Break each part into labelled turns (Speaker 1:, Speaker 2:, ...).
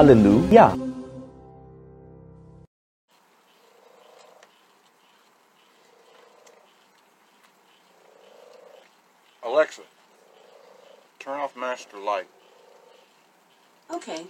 Speaker 1: Hallelujah.
Speaker 2: Alexa, turn off master light.
Speaker 3: Okay.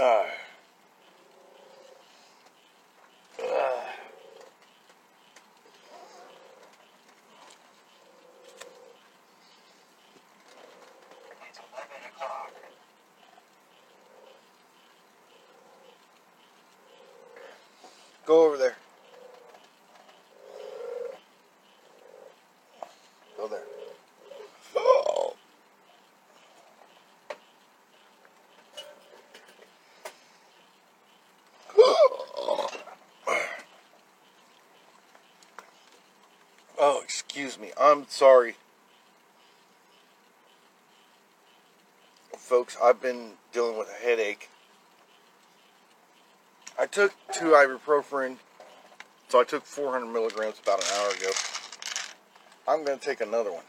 Speaker 2: Uh,
Speaker 4: It's 11 o'clock.
Speaker 2: go over there. Go there. Oh. Oh, excuse me. I'm sorry. Folks, I've been dealing with a headache. I took two ibuprofen, so I took 400 milligrams about an hour ago. I'm going to take another one.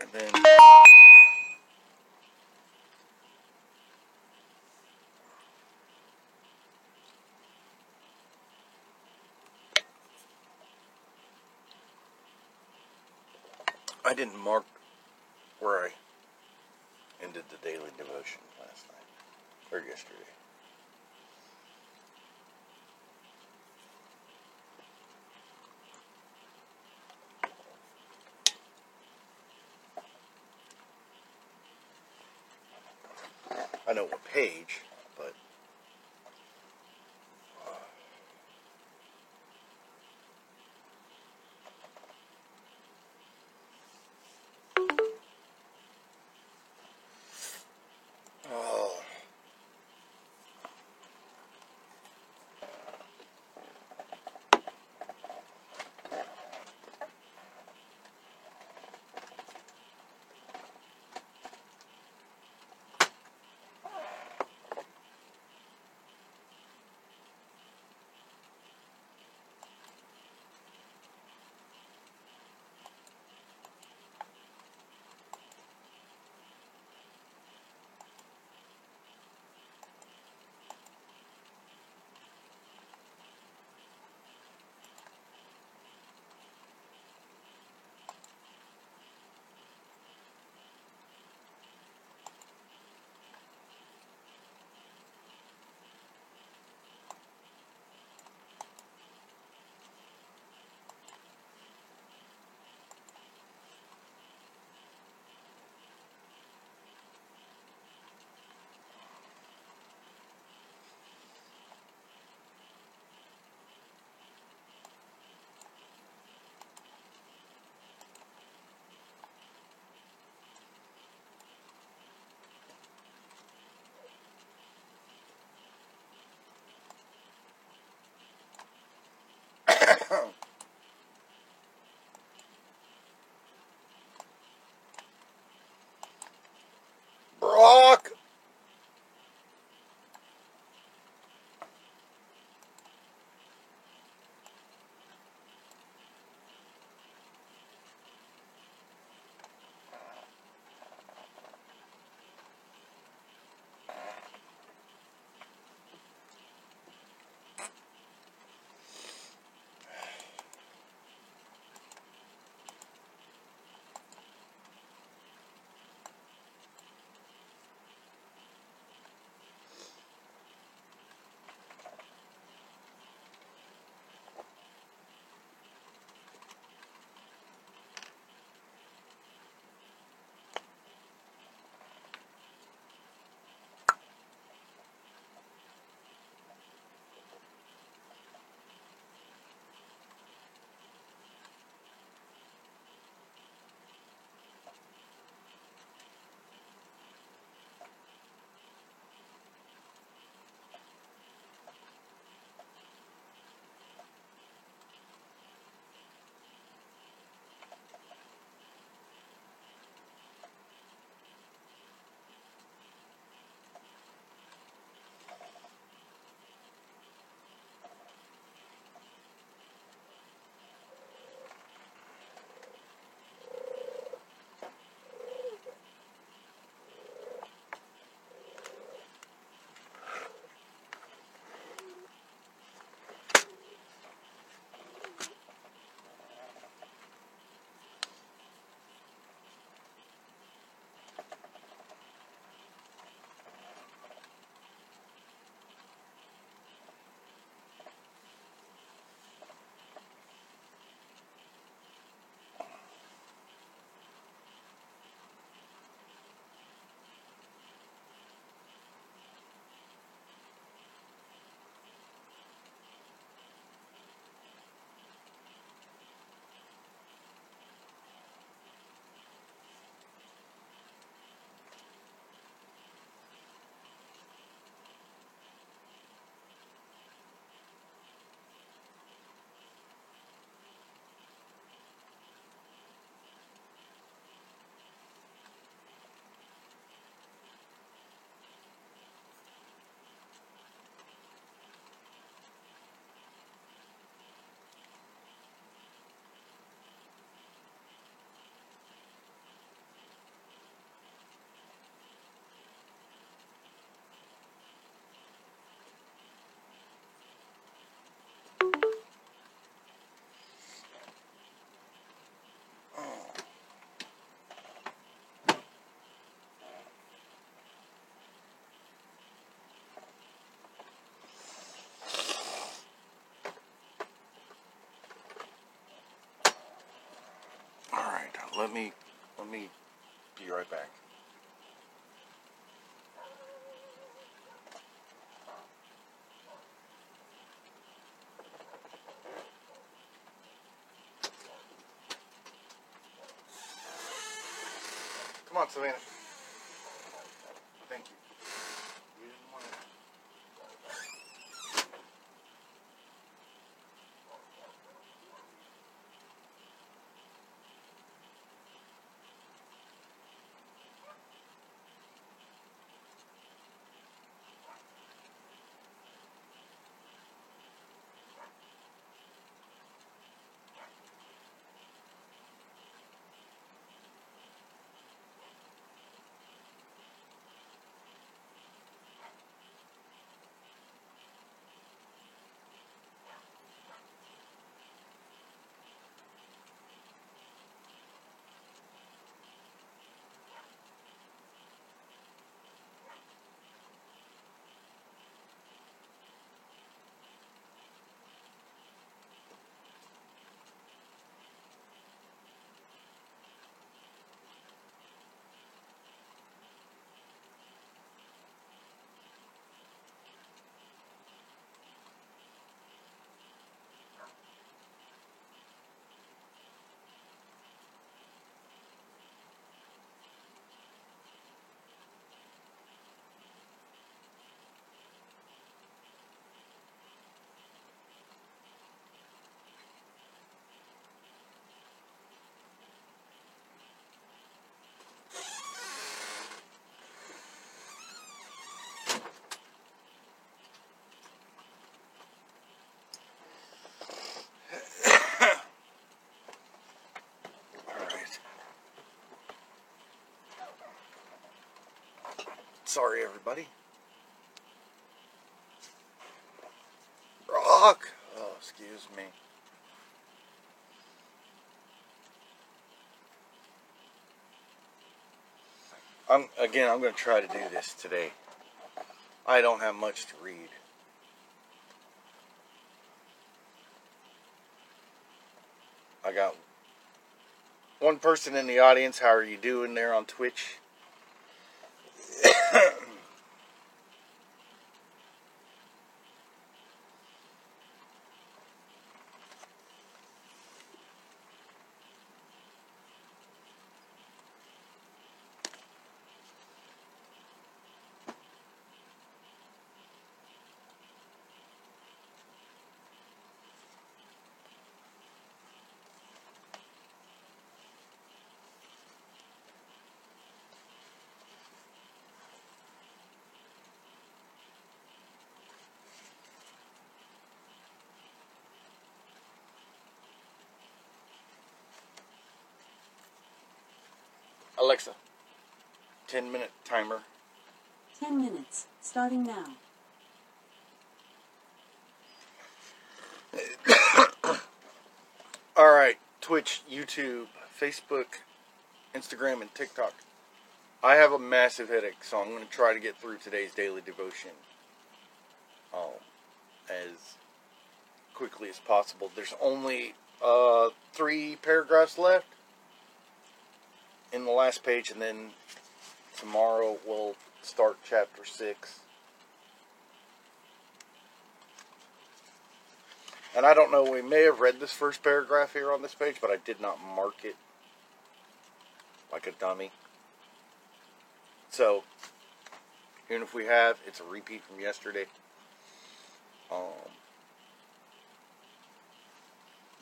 Speaker 2: And then. I didn't mark where I ended the daily devotion last night or yesterday. I know what page, Let me let me be right back. Come on, Savannah. Sorry, everybody. Rock. Oh, excuse me. I'm again. I'm going to try to do this today. I don't have much to read. I got one person in the audience. How are you doing there on Twitch? Alexa, 10 minute timer.
Speaker 5: Ten minutes, starting now.
Speaker 2: All right, Twitch, YouTube, Facebook, Instagram, and TikTok. I have a massive headache, so I'm going to try to get through today's daily devotion um, as quickly as possible. There's only uh, three paragraphs left in the last page, and then tomorrow we'll start chapter six. And I don't know, we may have read this first paragraph here on this page, but I did not mark it like a dummy. So, even if we have, it's a repeat from yesterday. Um,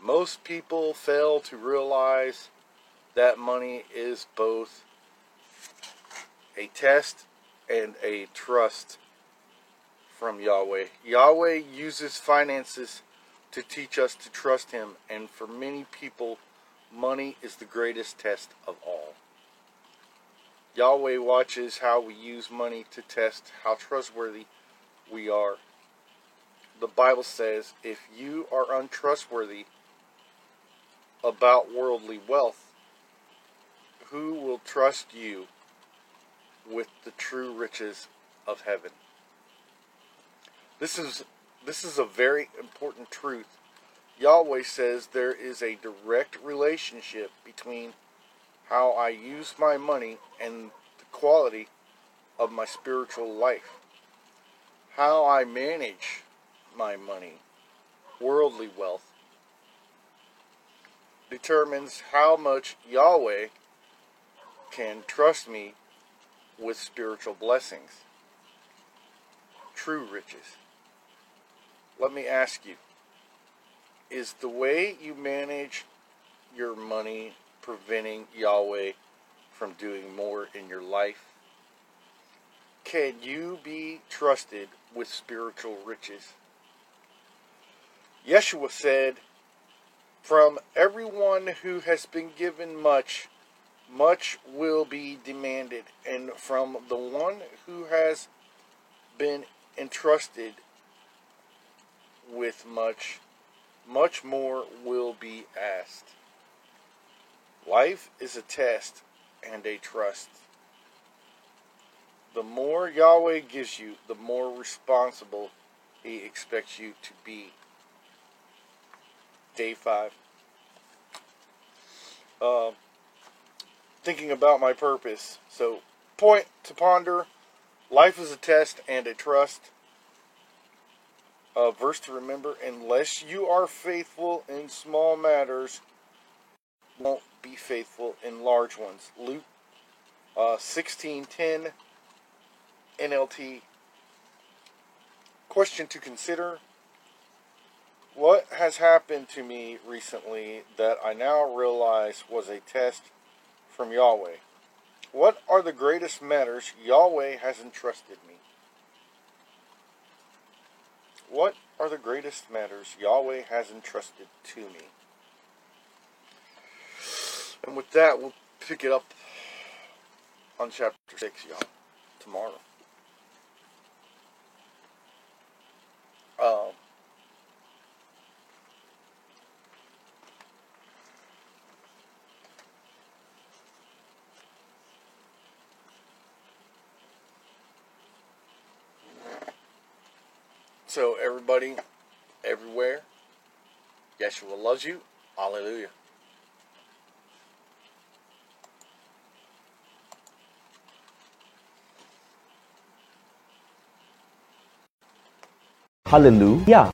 Speaker 2: most people fail to realize that money is both a test and a trust from Yahweh. Yahweh uses finances to teach us to trust Him, and for many people, money is the greatest test of all. Yahweh watches how we use money to test how trustworthy we are. The Bible says if you are untrustworthy about worldly wealth, who will trust you with the true riches of heaven? This is this is a very important truth. Yahweh says there is a direct relationship between how I use my money and the quality of my spiritual life. How I manage my money, worldly wealth, determines how much Yahweh can trust me with spiritual blessings, true riches. Let me ask you is the way you manage your money preventing Yahweh from doing more in your life? Can you be trusted with spiritual riches? Yeshua said, From everyone who has been given much, much will be demanded, and from the one who has been entrusted with much, much more will be asked. Life is a test and a trust. The more Yahweh gives you, the more responsible He expects you to be. Day 5. Uh, thinking about my purpose. So, point to ponder life is a test and a trust. A verse to remember unless you are faithful in small matters, won't be faithful in large ones. Luke uh, 16:10 NLT. Question to consider What has happened to me recently that I now realize was a test from Yahweh? What are the greatest matters Yahweh has entrusted me? What are the greatest matters Yahweh has entrusted to me? And with that, we'll pick it up on chapter 6, y'all, tomorrow. Um, so, everybody, everywhere, Yeshua loves you. Hallelujah.
Speaker 1: Hallelujah